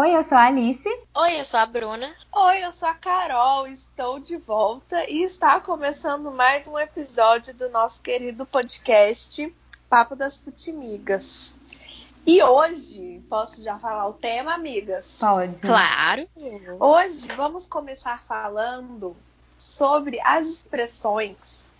Oi, eu sou a Alice. Oi, eu sou a Bruna. Oi, eu sou a Carol. Estou de volta e está começando mais um episódio do nosso querido podcast Papo das Futimigas. E hoje, posso já falar o tema, amigas? Pode. Claro. Hoje vamos começar falando sobre as expressões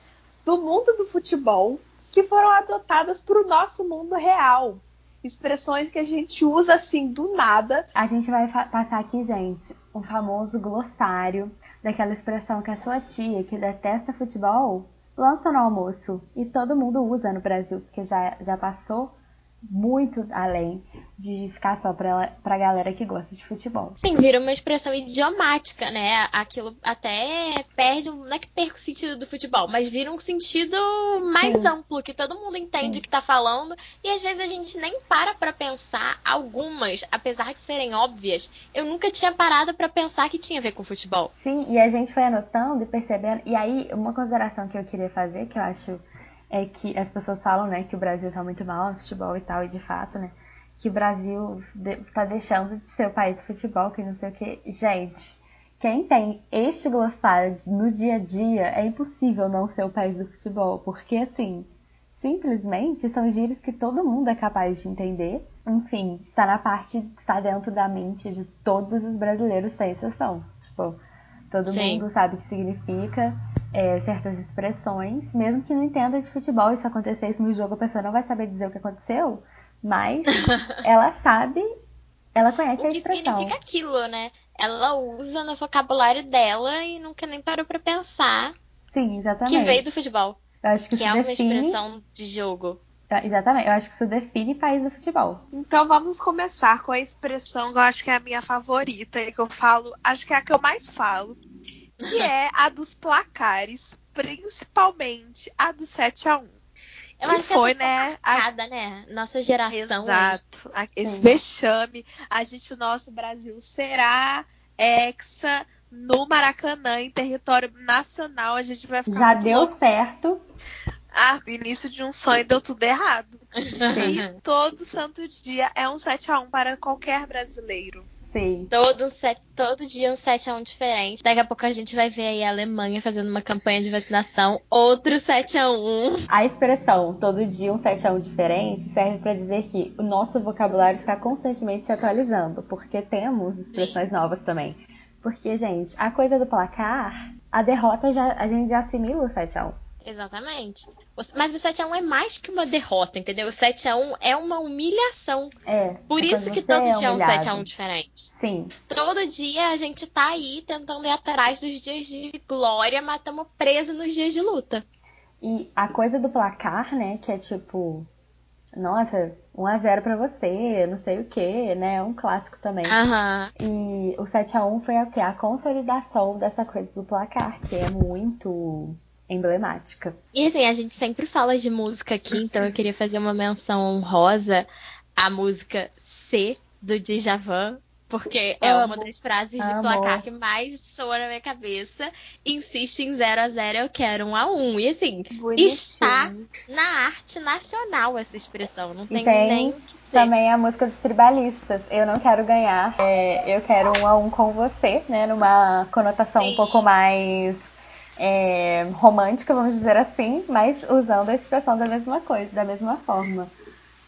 do mundo do futebol que foram adotadas para o nosso mundo real. Expressões que a gente usa assim do nada. A gente vai passar aqui, gente, um famoso glossário daquela expressão que a sua tia, que detesta futebol, lança no almoço. E todo mundo usa no Brasil, porque já, já passou muito além de ficar só pra, pra galera que gosta de futebol. Sim, vira uma expressão idiomática, né? Aquilo até perde, não é que perca o sentido do futebol, mas vira um sentido mais Sim. amplo, que todo mundo entende o que tá falando, e às vezes a gente nem para pra pensar algumas, apesar de serem óbvias, eu nunca tinha parado para pensar que tinha a ver com futebol. Sim, e a gente foi anotando e percebendo, e aí uma consideração que eu queria fazer, que eu acho é que as pessoas falam, né, que o Brasil tá muito mal no futebol e tal, e de fato, né, que o Brasil tá deixando de ser o país de futebol, que não sei o que. Gente, quem tem este glossário no dia a dia, é impossível não ser o país do futebol, porque assim, simplesmente são gírias que todo mundo é capaz de entender. Enfim, está na parte, está dentro da mente de todos os brasileiros, sem exceção. Tipo, todo Sim. mundo sabe o que significa é, certas expressões, mesmo que não entenda de futebol, isso acontecesse no jogo, a pessoa não vai saber dizer o que aconteceu, mas ela sabe, ela conhece o a expressão. O que significa aquilo, né? Ela usa no vocabulário dela e nunca nem parou para pensar. Sim, exatamente. Que veio do futebol. Eu acho que, que é define... uma expressão de jogo. É, exatamente, eu acho que isso define país do futebol. Então vamos começar com a expressão que eu acho que é a minha favorita e que eu falo, acho que é a que eu mais falo, que é a dos placares, principalmente a do 7 a 1 eu que acho foi, que é né, marcada, a... né? Nossa geração. Exato. Aí. Esse Sim. vexame. A gente, o nosso Brasil será hexa no Maracanã, em território nacional. A gente vai ficar. Já deu louco. certo. Ah, início de um sonho deu tudo errado. e todo santo dia é um 7 a 1 para qualquer brasileiro. Sim. Todo, set, todo dia um 7x1 diferente. Daqui a pouco a gente vai ver aí a Alemanha fazendo uma campanha de vacinação. Outro 7x1. A expressão todo dia um 7x1 diferente serve para dizer que o nosso vocabulário está constantemente se atualizando. Porque temos expressões Sim. novas também. Porque, gente, a coisa do placar, a derrota já, a gente já assimila o 7x1. Exatamente. Mas o 7x1 é mais que uma derrota, entendeu? O 7x1 é uma humilhação. É. Por isso que todo é dia é um 7x1 diferente. Sim. Todo dia a gente tá aí tentando ir atrás dos dias de glória, mas estamos presos nos dias de luta. E a coisa do placar, né, que é tipo, nossa, 1x0 pra você, não sei o que, né? É um clássico também. Uhum. E o 7x1 foi o quê? A consolidação dessa coisa do placar, que é muito emblemática. E assim, a gente sempre fala de música aqui, então eu queria fazer uma menção honrosa à música C do Djavan, porque é Amo. uma das frases de Amo. placar que mais soa na minha cabeça. Insiste em 0 a 0 eu quero 1 a 1 E assim, Bonitinho. está na arte nacional essa expressão. Não tem, tem nem que dizer. Também a música dos tribalistas. Eu não quero ganhar. É, eu quero 1 a 1 com você, né? Numa conotação Sim. um pouco mais é, romântica, vamos dizer assim, mas usando a expressão da mesma coisa, da mesma forma.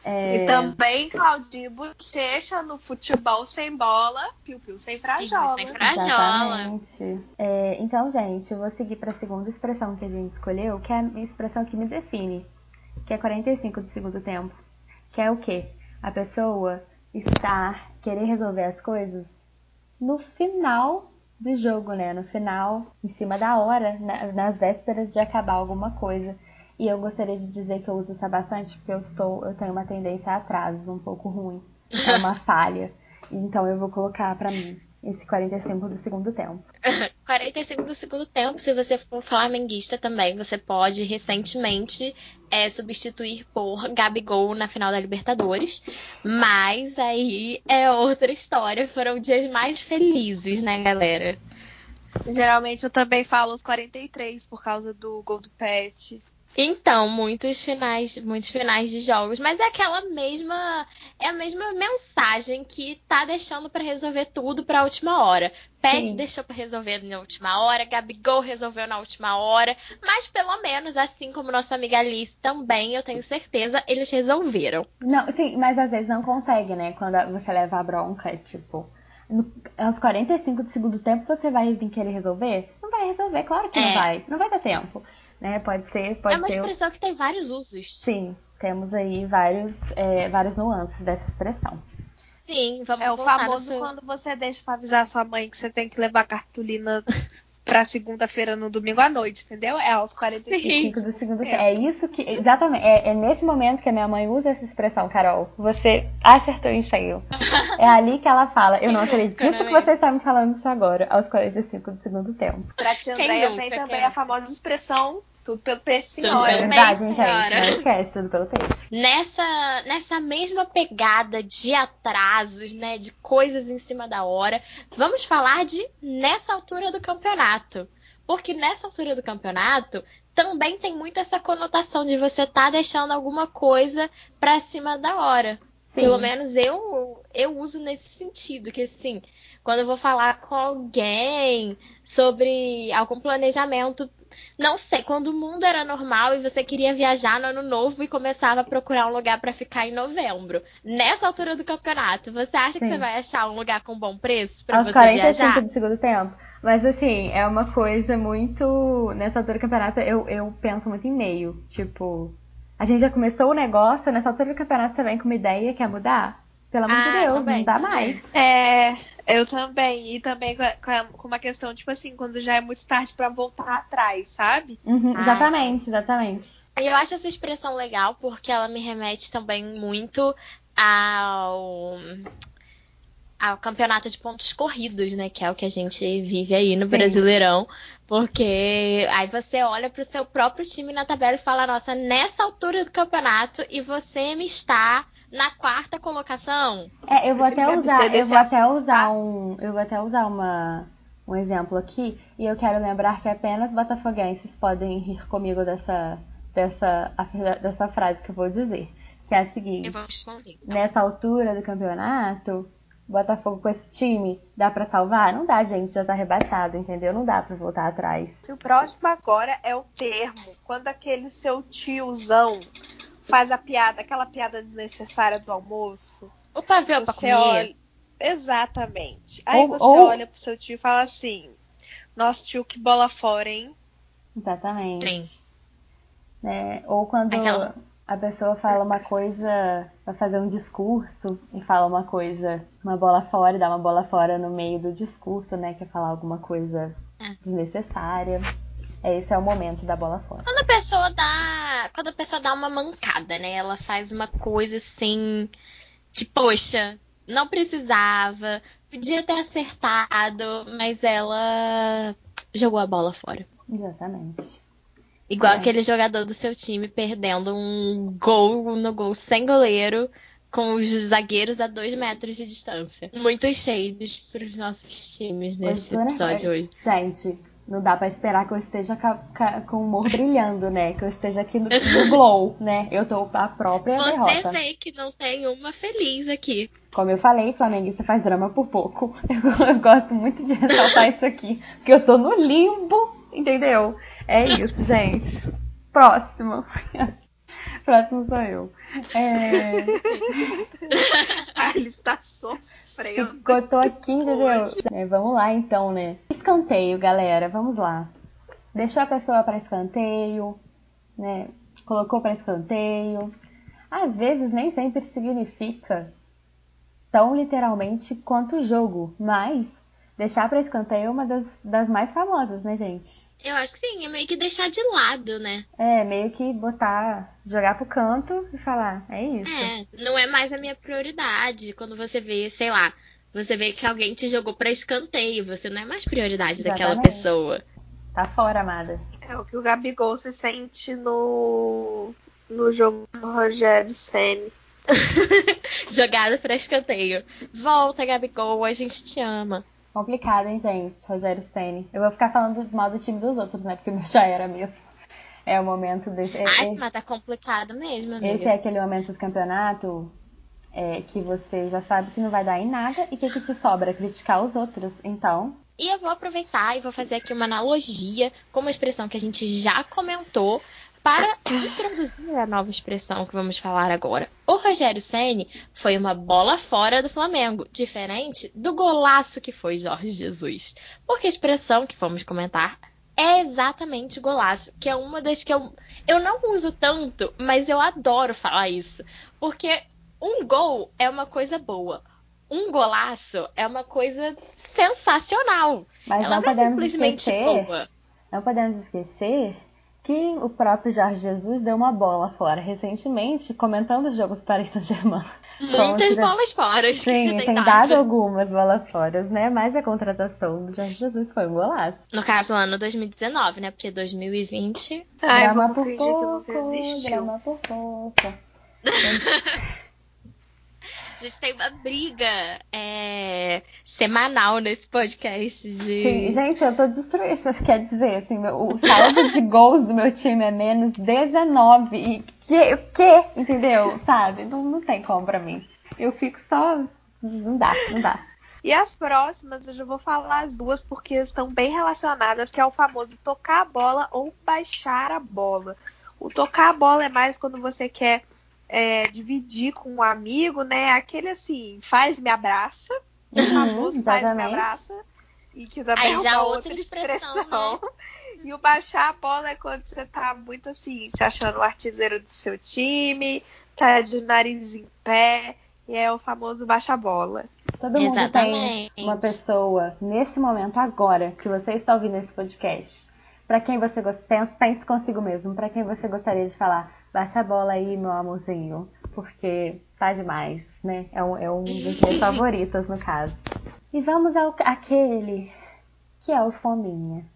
É... E também Claudinho Bochecha no futebol sem bola, piu-piu sem frajola. Sem frajola. Exatamente. É, então, gente, eu vou seguir para a segunda expressão que a gente escolheu, que é a expressão que me define, que é 45 do segundo tempo. Que é o quê? A pessoa estar, querer resolver as coisas no final do jogo, né? No final, em cima da hora, na, nas vésperas de acabar alguma coisa. E eu gostaria de dizer que eu uso essa bastante porque eu estou, eu tenho uma tendência a atrasos um pouco ruim. É uma falha. Então eu vou colocar para mim esse 45 do segundo tempo. 45 do segundo tempo, se você for flamenguista também, você pode recentemente é, substituir por Gabigol na final da Libertadores. Mas aí é outra história. Foram dias mais felizes, né, galera? Geralmente eu também falo os 43 por causa do gol do Pet. Então, muitos finais, muitos finais de jogos, mas é aquela mesma, é a mesma mensagem que tá deixando para resolver tudo para a última hora. Pet deixou para resolver na última hora, Gabigol resolveu na última hora, mas pelo menos, assim como nossa amiga Alice também, eu tenho certeza, eles resolveram. Não, sim, mas às vezes não consegue, né? Quando você leva a bronca, é tipo, no, aos 45 do segundo tempo você vai vir querer resolver? Não vai resolver, claro que é. não vai. Não vai dar tempo. Né? Pode ser, pode É uma ser... expressão que tem vários usos. Sim, temos aí vários, é, várias nuances dessa expressão. Sim, vamos É o famoso quando você deixa pra avisar sua mãe que você tem que levar cartolina pra segunda-feira no domingo à noite, entendeu? É aos 45 do segundo tempo. É isso que. Exatamente. É, é, nesse momento que a minha mãe usa essa expressão, Carol. Você acertou em cheio. É ali que ela fala. Eu não acredito que você está me falando isso agora, aos 45 do segundo tempo. Pra tia Andréia tem também a famosa expressão tudo pelo peixe, senhora. É verdade, gente. Não esquece, tudo pelo peixe. Nessa, nessa mesma pegada de atrasos, né? De coisas em cima da hora, vamos falar de nessa altura do campeonato. Porque nessa altura do campeonato também tem muito essa conotação de você tá deixando alguma coisa pra cima da hora. Sim. Pelo menos eu, eu uso nesse sentido, que assim, quando eu vou falar com alguém sobre algum planejamento não sei, quando o mundo era normal e você queria viajar no ano novo e começava a procurar um lugar para ficar em novembro. Nessa altura do campeonato, você acha Sim. que você vai achar um lugar com bom preço para você 45 viajar? Aos 45 do segundo tempo. Mas assim, é uma coisa muito. Nessa altura do campeonato, eu, eu penso muito em meio. Tipo, a gente já começou o negócio, nessa altura do campeonato você vem com uma ideia, quer mudar? Pelo amor ah, de Deus, também, não dá mais. É, eu também. E também com uma questão, tipo assim, quando já é muito tarde para voltar atrás, sabe? Uhum, exatamente, exatamente. E eu acho essa expressão legal porque ela me remete também muito ao ao campeonato de pontos corridos, né? Que é o que a gente vive aí no Sim. Brasileirão. Porque aí você olha pro seu próprio time na tabela e fala, nossa, nessa altura do campeonato e você me está na quarta colocação. É, eu vou até usar, eu vou até usar um, eu vou até usar uma um exemplo aqui e eu quero lembrar que apenas botafoguenses podem rir comigo dessa dessa dessa frase que eu vou dizer, que é a seguinte: eu vou responder, então. Nessa altura do campeonato, Botafogo com esse time, dá para salvar? Não dá, gente, já tá rebaixado, entendeu? Não dá para voltar atrás. O próximo agora é o termo, quando aquele seu tiozão faz a piada, aquela piada desnecessária do almoço. O pavê pra comer. Olha... Exatamente. Aí ou, você ou... olha pro seu tio e fala assim: Nossa, tio, que bola fora, hein? Exatamente. Sim. É, ou quando aquela... a pessoa fala uma coisa, vai fazer um discurso e fala uma coisa, uma bola fora e dá uma bola fora no meio do discurso, né? Quer falar alguma coisa é. desnecessária. Esse é o momento da bola fora. Quando a pessoa dá. Quando a pessoa dá uma mancada, né? Ela faz uma coisa assim. Que, poxa, não precisava. Podia ter acertado, mas ela jogou a bola fora. Exatamente. Igual é. aquele jogador do seu time perdendo um gol no gol sem goleiro com os zagueiros a dois metros de distância. Muitos shades para os nossos times nesse episódio hoje. Gente, não dá para esperar que eu esteja com o humor brilhando, né? Que eu esteja aqui no, no glow, né? Eu tô a própria Você derrota. vê que não tem uma feliz aqui. Como eu falei, flamenguista faz drama por pouco. Eu, eu gosto muito de ressaltar isso aqui. Porque eu tô no limbo, entendeu? É isso, gente. Próximo. Próximo sou eu. É... A ele está sofrendo. Eu tô aqui, entendeu? É, vamos lá então, né? Escanteio, galera. Vamos lá. Deixou a pessoa para escanteio, né? Colocou para escanteio. Às vezes nem sempre significa tão literalmente quanto o jogo, mas Deixar para escanteio é uma das, das mais famosas, né, gente? Eu acho que sim, é meio que deixar de lado, né? É, meio que botar, jogar pro canto e falar, é isso. É, não é mais a minha prioridade. Quando você vê, sei lá, você vê que alguém te jogou para escanteio, você não é mais prioridade Exatamente. daquela pessoa. Tá fora, amada. É o que o Gabigol se sente no, no jogo do Rogério Senna. Jogada para escanteio. Volta, Gabigol, a gente te ama. Complicado, hein, gente? Rogério Ceni. Eu vou ficar falando mal do time dos outros, né? Porque o meu já era mesmo. É o momento desse. É, Ai, é, mas tá complicado mesmo, amiga. esse é aquele momento do campeonato é, que você já sabe que não vai dar em nada e que, que te sobra criticar os outros. Então, E eu vou aproveitar e vou fazer aqui uma analogia com uma expressão que a gente já comentou para introduzir a nova expressão que vamos falar agora. O Rogério Ceni foi uma bola fora do Flamengo, diferente do golaço que foi Jorge Jesus. Porque a expressão que vamos comentar é exatamente golaço, que é uma das que eu, eu não uso tanto, mas eu adoro falar isso. Porque um gol é uma coisa boa. Um golaço é uma coisa sensacional. mas Ela não não é podemos simplesmente esquecer. boa. Não podemos esquecer que o próprio Jorge Jesus deu uma bola fora recentemente, comentando o jogo do Paris Saint-Germain. Muitas Contra- bolas fora. Sim, tem dado algumas bolas fora, né? Mas a contratação do Jorge Jesus foi um golaço. No caso, ano 2019, né? Porque 2020. Ai, drama vamos por pouco, drama por pouco. A gente tem uma briga é, semanal nesse podcast de. Sim, gente, eu tô destruída. Isso quer dizer, assim, o saldo de gols do meu time é menos 19. E que, o quê? Entendeu? Sabe? Não, não tem como pra mim. Eu fico só. Não dá, não dá. E as próximas, eu já vou falar as duas porque estão bem relacionadas, que é o famoso tocar a bola ou baixar a bola. O tocar a bola é mais quando você quer é, dividir com um amigo, né? Aquele assim, faz me abraça. O Uhum, famoso faz me abraça. E que também Aí é já uma outra outra expressão, expressão. E o baixar a bola é quando você tá muito assim, se achando o artilheiro do seu time, tá de nariz em pé, e é o famoso baixa a bola. Todo mundo tem Exatamente. uma pessoa, nesse momento, agora, que você está ouvindo esse podcast. Pra quem você gosta, pense, pense consigo mesmo. Pra quem você gostaria de falar, baixa a bola aí, meu amorzinho. Porque tá demais, né? É um, é um dos meus favoritos, no caso. E vamos ao aquele que é o Fominha.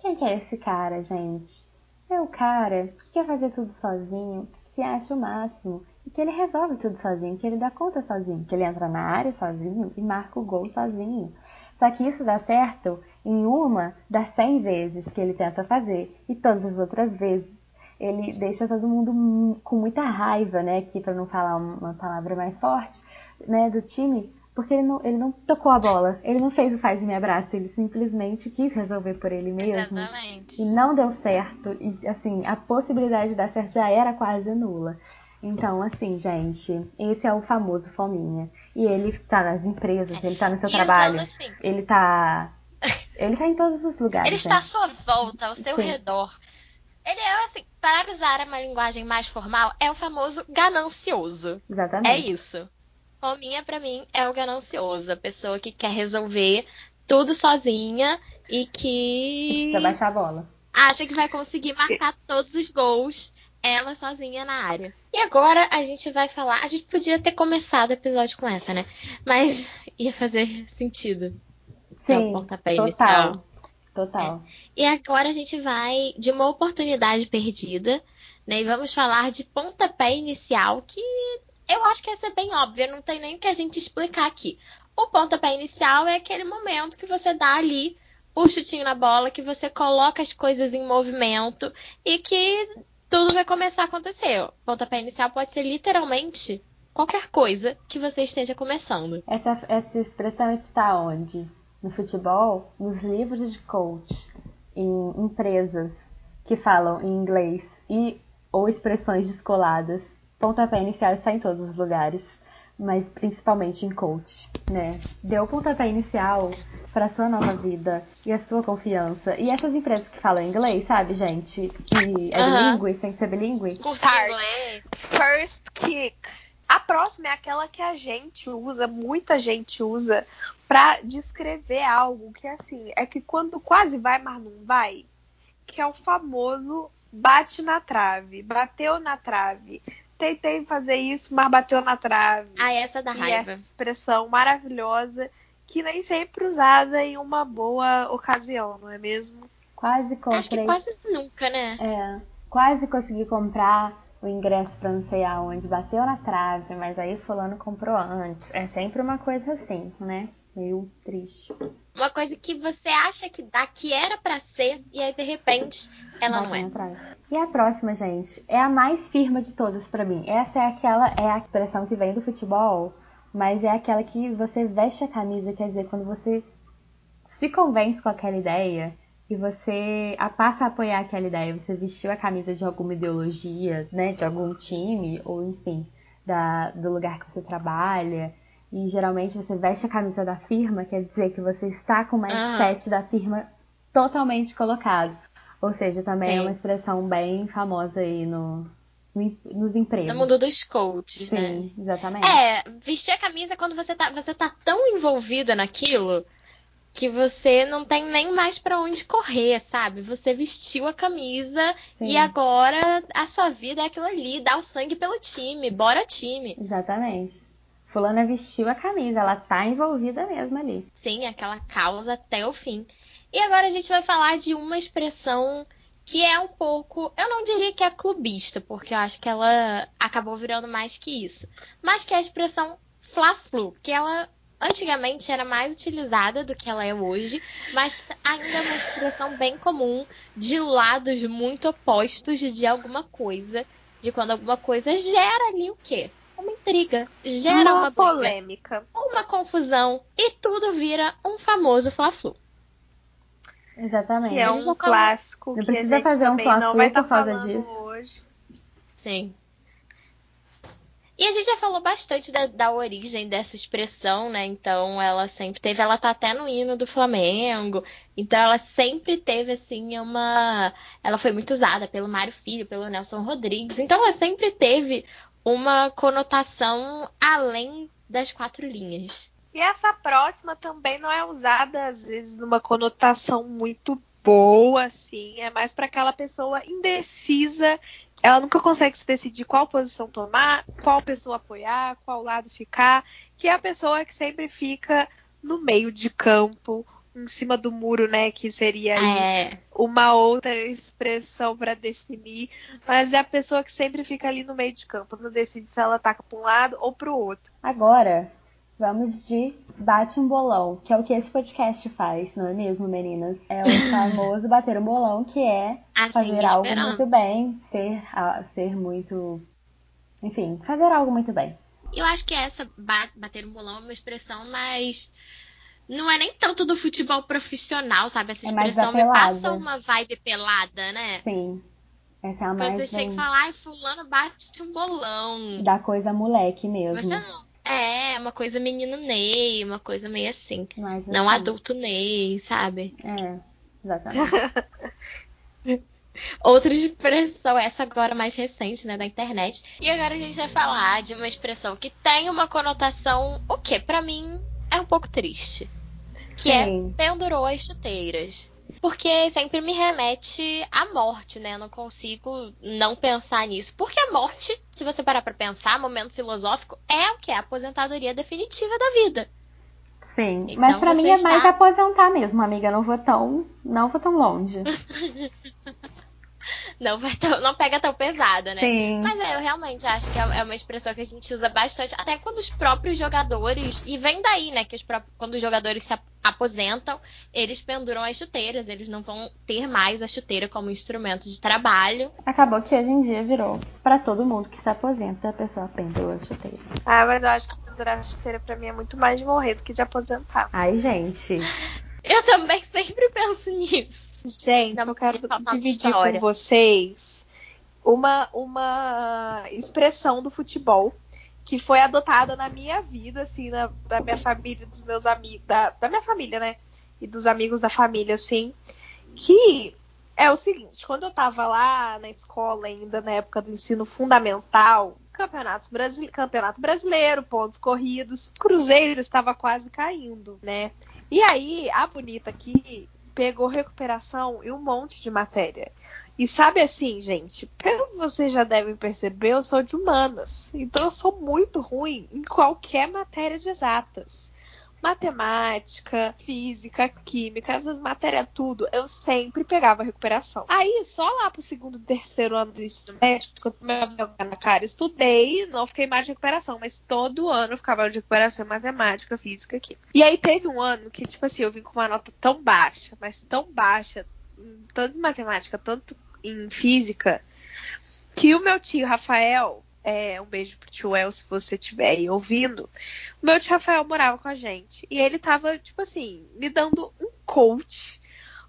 Quem que é esse cara, gente? É o cara que quer fazer tudo sozinho, que se acha o máximo, e que ele resolve tudo sozinho, que ele dá conta sozinho, que ele entra na área sozinho e marca o gol sozinho. Só que isso dá certo em uma das 100 vezes que ele tenta fazer, e todas as outras vezes ele deixa todo mundo mu- com muita raiva, né, aqui para não falar uma palavra mais forte, né, do time, porque ele não, ele não tocou a bola, ele não fez o faz e me abraça, ele simplesmente quis resolver por ele mesmo. Exatamente. E não deu certo. E assim, a possibilidade de dar certo já era quase nula. Então, assim, gente, esse é o famoso fominha. E ele tá nas empresas, ele tá no seu E trabalho, assim, ele tá. Ele tá em todos os lugares. Ele né? está à sua volta, ao seu Sim. redor. Ele é assim, para usar uma linguagem mais formal, é o famoso ganancioso. Exatamente. É isso. Fominha, pra mim, é o ganancioso. A pessoa que quer resolver tudo sozinha e que Precisa baixar a bola. acha que vai conseguir marcar todos os gols ela sozinha na área. E agora a gente vai falar. A gente podia ter começado o episódio com essa, né? Mas ia fazer sentido. É o Sim, pontapé total. inicial. Total. E agora a gente vai de uma oportunidade perdida, né? E vamos falar de pontapé inicial, que eu acho que essa é bem óbvia, não tem nem o que a gente explicar aqui. O pontapé inicial é aquele momento que você dá ali o chutinho na bola, que você coloca as coisas em movimento e que tudo vai começar a acontecer. O pontapé inicial pode ser literalmente qualquer coisa que você esteja começando. Essa, essa expressão está onde? No futebol, nos livros de coach, em empresas que falam em inglês e ou expressões descoladas. Pontapé inicial está em todos os lugares, mas principalmente em coach, né? Deu o pontapé inicial para sua nova vida e a sua confiança. E essas empresas que falam inglês, sabe, gente? Que é Aham. bilíngue, tem que ser bilíngue. Curso Start. First kick. A próxima é aquela que a gente usa, muita gente usa, pra descrever algo que assim, é que quando quase vai, mas não vai, que é o famoso bate na trave, bateu na trave. Tentei fazer isso, mas bateu na trave. Ah, essa da e raiva. essa expressão maravilhosa que nem sempre usada em uma boa ocasião, não é mesmo? Quase comprei. Acho que quase nunca, né? É, quase consegui comprar o ingresso pra não sei aonde, bateu na trave, mas aí fulano comprou antes. É sempre uma coisa assim, né? Meio triste. Uma coisa que você acha que daqui era para ser e aí de repente ela não é. Atrás. E a próxima, gente, é a mais firme de todas para mim. Essa é aquela é a expressão que vem do futebol, mas é aquela que você veste a camisa, quer dizer, quando você se convence com aquela ideia e você passa a apoiar aquela ideia, você vestiu a camisa de alguma ideologia, né, de algum time ou enfim, da, do lugar que você trabalha e geralmente você veste a camisa da firma, quer dizer que você está com o mindset da firma totalmente colocado. Ou seja, também Sim. é uma expressão bem famosa aí no, no, nos empregos. No mundo dos coaches, Sim, né? Sim, exatamente. É, vestir a camisa quando você tá, você tá tão envolvida naquilo que você não tem nem mais para onde correr, sabe? Você vestiu a camisa Sim. e agora a sua vida é aquilo ali, dá o sangue pelo time, bora time. Exatamente. Fulana vestiu a camisa, ela tá envolvida mesmo ali. Sim, aquela causa até o fim. E agora a gente vai falar de uma expressão que é um pouco, eu não diria que é clubista, porque eu acho que ela acabou virando mais que isso, mas que é a expressão fla-flu, que ela antigamente era mais utilizada do que ela é hoje, mas ainda é uma expressão bem comum de lados muito opostos de alguma coisa, de quando alguma coisa gera ali o quê? uma intriga, gera uma, uma polêmica, uma confusão e tudo vira um famoso fla-flu. Exatamente. Que é um clássico. Não precisa fazer um fla-flu por tá causa disso. Hoje. Sim. E a gente já falou bastante da, da, origem dessa expressão, né? Então ela sempre teve, ela tá até no hino do Flamengo. Então ela sempre teve assim uma, ela foi muito usada pelo Mário Filho, pelo Nelson Rodrigues. Então ela sempre teve uma conotação além das quatro linhas. E essa próxima também não é usada, às vezes, numa conotação muito boa, assim. É mais para aquela pessoa indecisa. Ela nunca consegue se decidir qual posição tomar, qual pessoa apoiar, qual lado ficar. Que é a pessoa que sempre fica no meio de campo, em cima do muro, né? Que seria é. uma outra expressão para definir. Mas é a pessoa que sempre fica ali no meio de campo, não decide se ela ataca para um lado ou para o outro. Agora, vamos de bate um bolão, que é o que esse podcast faz, não é mesmo, meninas? É o famoso bater um bolão, que é assim, fazer algo muito bem, ser, ser muito. Enfim, fazer algo muito bem. Eu acho que essa bater um bolão é uma expressão mais não é nem tanto do futebol profissional, sabe? Essa é expressão é me passa uma vibe pelada, né? Sim. Essa é a mais. Quando você chega e fala, ai, fulano bate um bolão. Da coisa moleque mesmo. Você não. É, uma coisa menino Ney, uma coisa meio assim. Mais não assim. adulto Ney, sabe? É, exatamente. Outra expressão, essa agora mais recente, né, da internet. E agora a gente vai falar de uma expressão que tem uma conotação, o que para mim é um pouco triste. Que é Sim. é pendurou as chuteiras. Porque sempre me remete à morte, né? Eu não consigo não pensar nisso. Porque a morte, se você parar pra pensar, momento filosófico, é o que? A aposentadoria definitiva da vida. Sim, então, mas para mim é está... mais aposentar mesmo, amiga. Não vou tão, não vou tão longe. não, vai tão, não pega tão pesada, né? Sim. Mas é, eu realmente acho que é, é uma expressão que a gente usa bastante, até quando os próprios jogadores, e vem daí, né, que os próprios, quando os jogadores se aposentam, eles penduram as chuteiras, eles não vão ter mais a chuteira como instrumento de trabalho. Acabou que hoje em dia virou para todo mundo que se aposenta, a pessoa pendura a chuteira. Ah, mas eu acho que pendurar a chuteira para mim é muito mais de morrer do que de aposentar. Ai, gente. Eu também sempre penso nisso. Gente, não, eu quero dividir com vocês uma, uma expressão do futebol que foi adotada na minha vida, assim, na, da minha família, dos meus amigos, da, da minha família, né? E dos amigos da família, assim, que é o seguinte, quando eu tava lá na escola ainda, na época do ensino fundamental, campeonatos brasile... campeonato brasileiro, pontos corridos, Cruzeiro estava quase caindo, né? E aí, a bonita aqui pegou recuperação e um monte de matéria. E sabe assim, gente, pelo que vocês já devem perceber, eu sou de humanas. Então eu sou muito ruim em qualquer matéria de exatas. Matemática, física, química, essas matérias tudo, eu sempre pegava recuperação. Aí, só lá pro segundo, terceiro ano do ensino médio, que eu tomei na cara, estudei, não fiquei mais de recuperação, mas todo ano eu ficava de recuperação em matemática, física, química. E aí teve um ano que, tipo assim, eu vim com uma nota tão baixa, mas tão baixa, tanto em matemática, tanto em física, que o meu tio Rafael, é, um beijo pro tio El, se você estiver aí ouvindo. O meu tio Rafael morava com a gente. E ele tava, tipo assim, me dando um coach,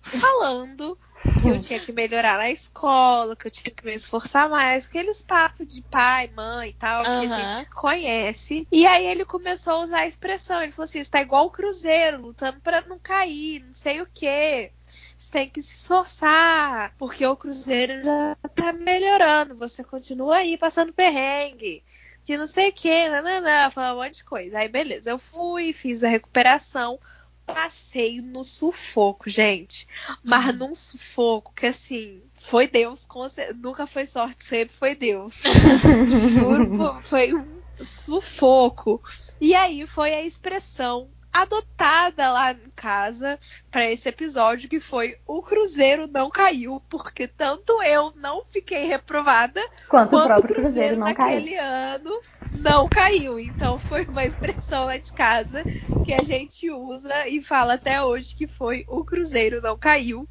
falando que eu tinha que melhorar na escola, que eu tinha que me esforçar mais, aqueles papos de pai, mãe e tal, uhum. que a gente conhece. E aí ele começou a usar a expressão, ele falou assim, está igual o Cruzeiro, lutando para não cair, não sei o quê você tem que se esforçar, porque o Cruzeiro já tá melhorando, você continua aí passando perrengue, que não sei o que, não, falando um monte de coisa. Aí beleza, eu fui, fiz a recuperação, passei no sufoco, gente. Mas num sufoco que assim, foi Deus, nunca foi sorte, sempre foi Deus. Juro, foi um sufoco. E aí foi a expressão adotada lá em casa para esse episódio, que foi o Cruzeiro não caiu, porque tanto eu não fiquei reprovada, quanto, quanto o próprio Cruzeiro, naquele caiu. ano não caiu. Então foi uma expressão lá de casa que a gente usa e fala até hoje que foi o Cruzeiro não caiu.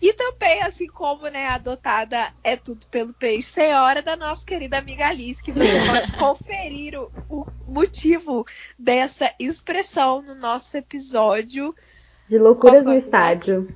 E também, assim como né, adotada é tudo pelo peixe, senhora da nossa querida amiga Alice, que você pode conferir o, o, motivo dessa expressão no nosso episódio. De loucuras no estádio.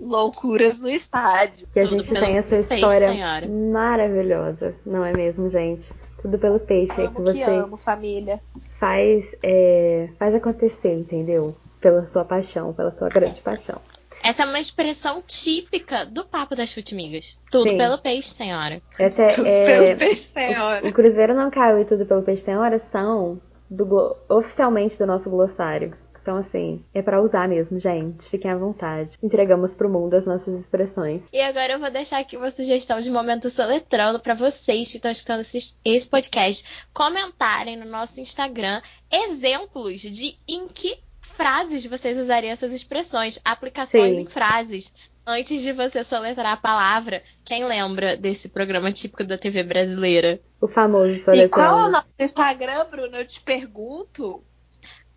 Loucuras no estádio. Que a tudo gente tem essa história peixe, maravilhosa, não é mesmo, gente? Tudo pelo peixe. Amo é que você que amo, família. Faz, é, faz acontecer, entendeu? Pela sua paixão, pela sua grande paixão. Essa é uma expressão típica do papo das futimigas. Tudo Sim. pelo peixe, senhora. Essa é, tudo é... pelo peixe, senhora. O, o, Cruzeiro não caiu e tudo pelo peixe, senhora são do, oficialmente do nosso glossário. Então, assim, é para usar mesmo, gente. Fiquem à vontade. Entregamos pro mundo as nossas expressões. E agora eu vou deixar aqui uma sugestão de momento soletrando para vocês que estão escutando esse, esse podcast comentarem no nosso Instagram exemplos de em que frases vocês usariam essas expressões, aplicações Sim. em frases. Antes de você soletrar a palavra, quem lembra desse programa típico da TV brasileira? O famoso soletrando. E qual é o nosso Instagram, Bruno? Eu te pergunto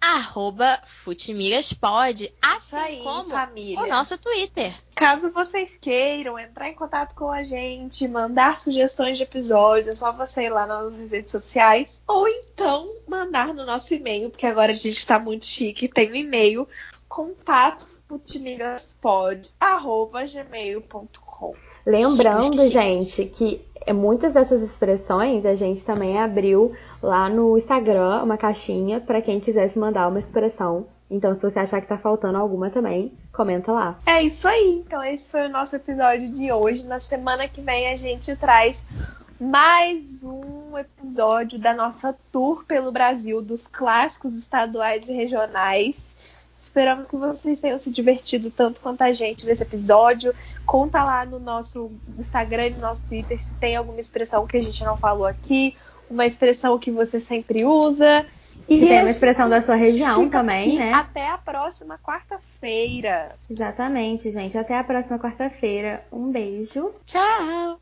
arroba Futimigaspod, assim aí, como família. o nosso Twitter. Caso vocês queiram entrar em contato com a gente, mandar sugestões de episódios, só você ir lá nas nossas redes sociais, ou então mandar no nosso e-mail, porque agora a gente está muito chique, tem um e-mail, contato futimigaspod.gmail.com Lembrando, gente, que muitas dessas expressões a gente também abriu lá no Instagram uma caixinha para quem quisesse mandar uma expressão. Então, se você achar que tá faltando alguma também, comenta lá. É isso aí. Então, esse foi o nosso episódio de hoje. Na semana que vem a gente traz mais um episódio da nossa tour pelo Brasil dos clássicos estaduais e regionais. Esperamos que vocês tenham se divertido tanto quanto a gente nesse episódio. Conta lá no nosso Instagram e no nosso Twitter se tem alguma expressão que a gente não falou aqui, uma expressão que você sempre usa. E se tem uma expressão da sua região também, né? Até a próxima quarta-feira. Exatamente, gente. Até a próxima quarta-feira. Um beijo. Tchau!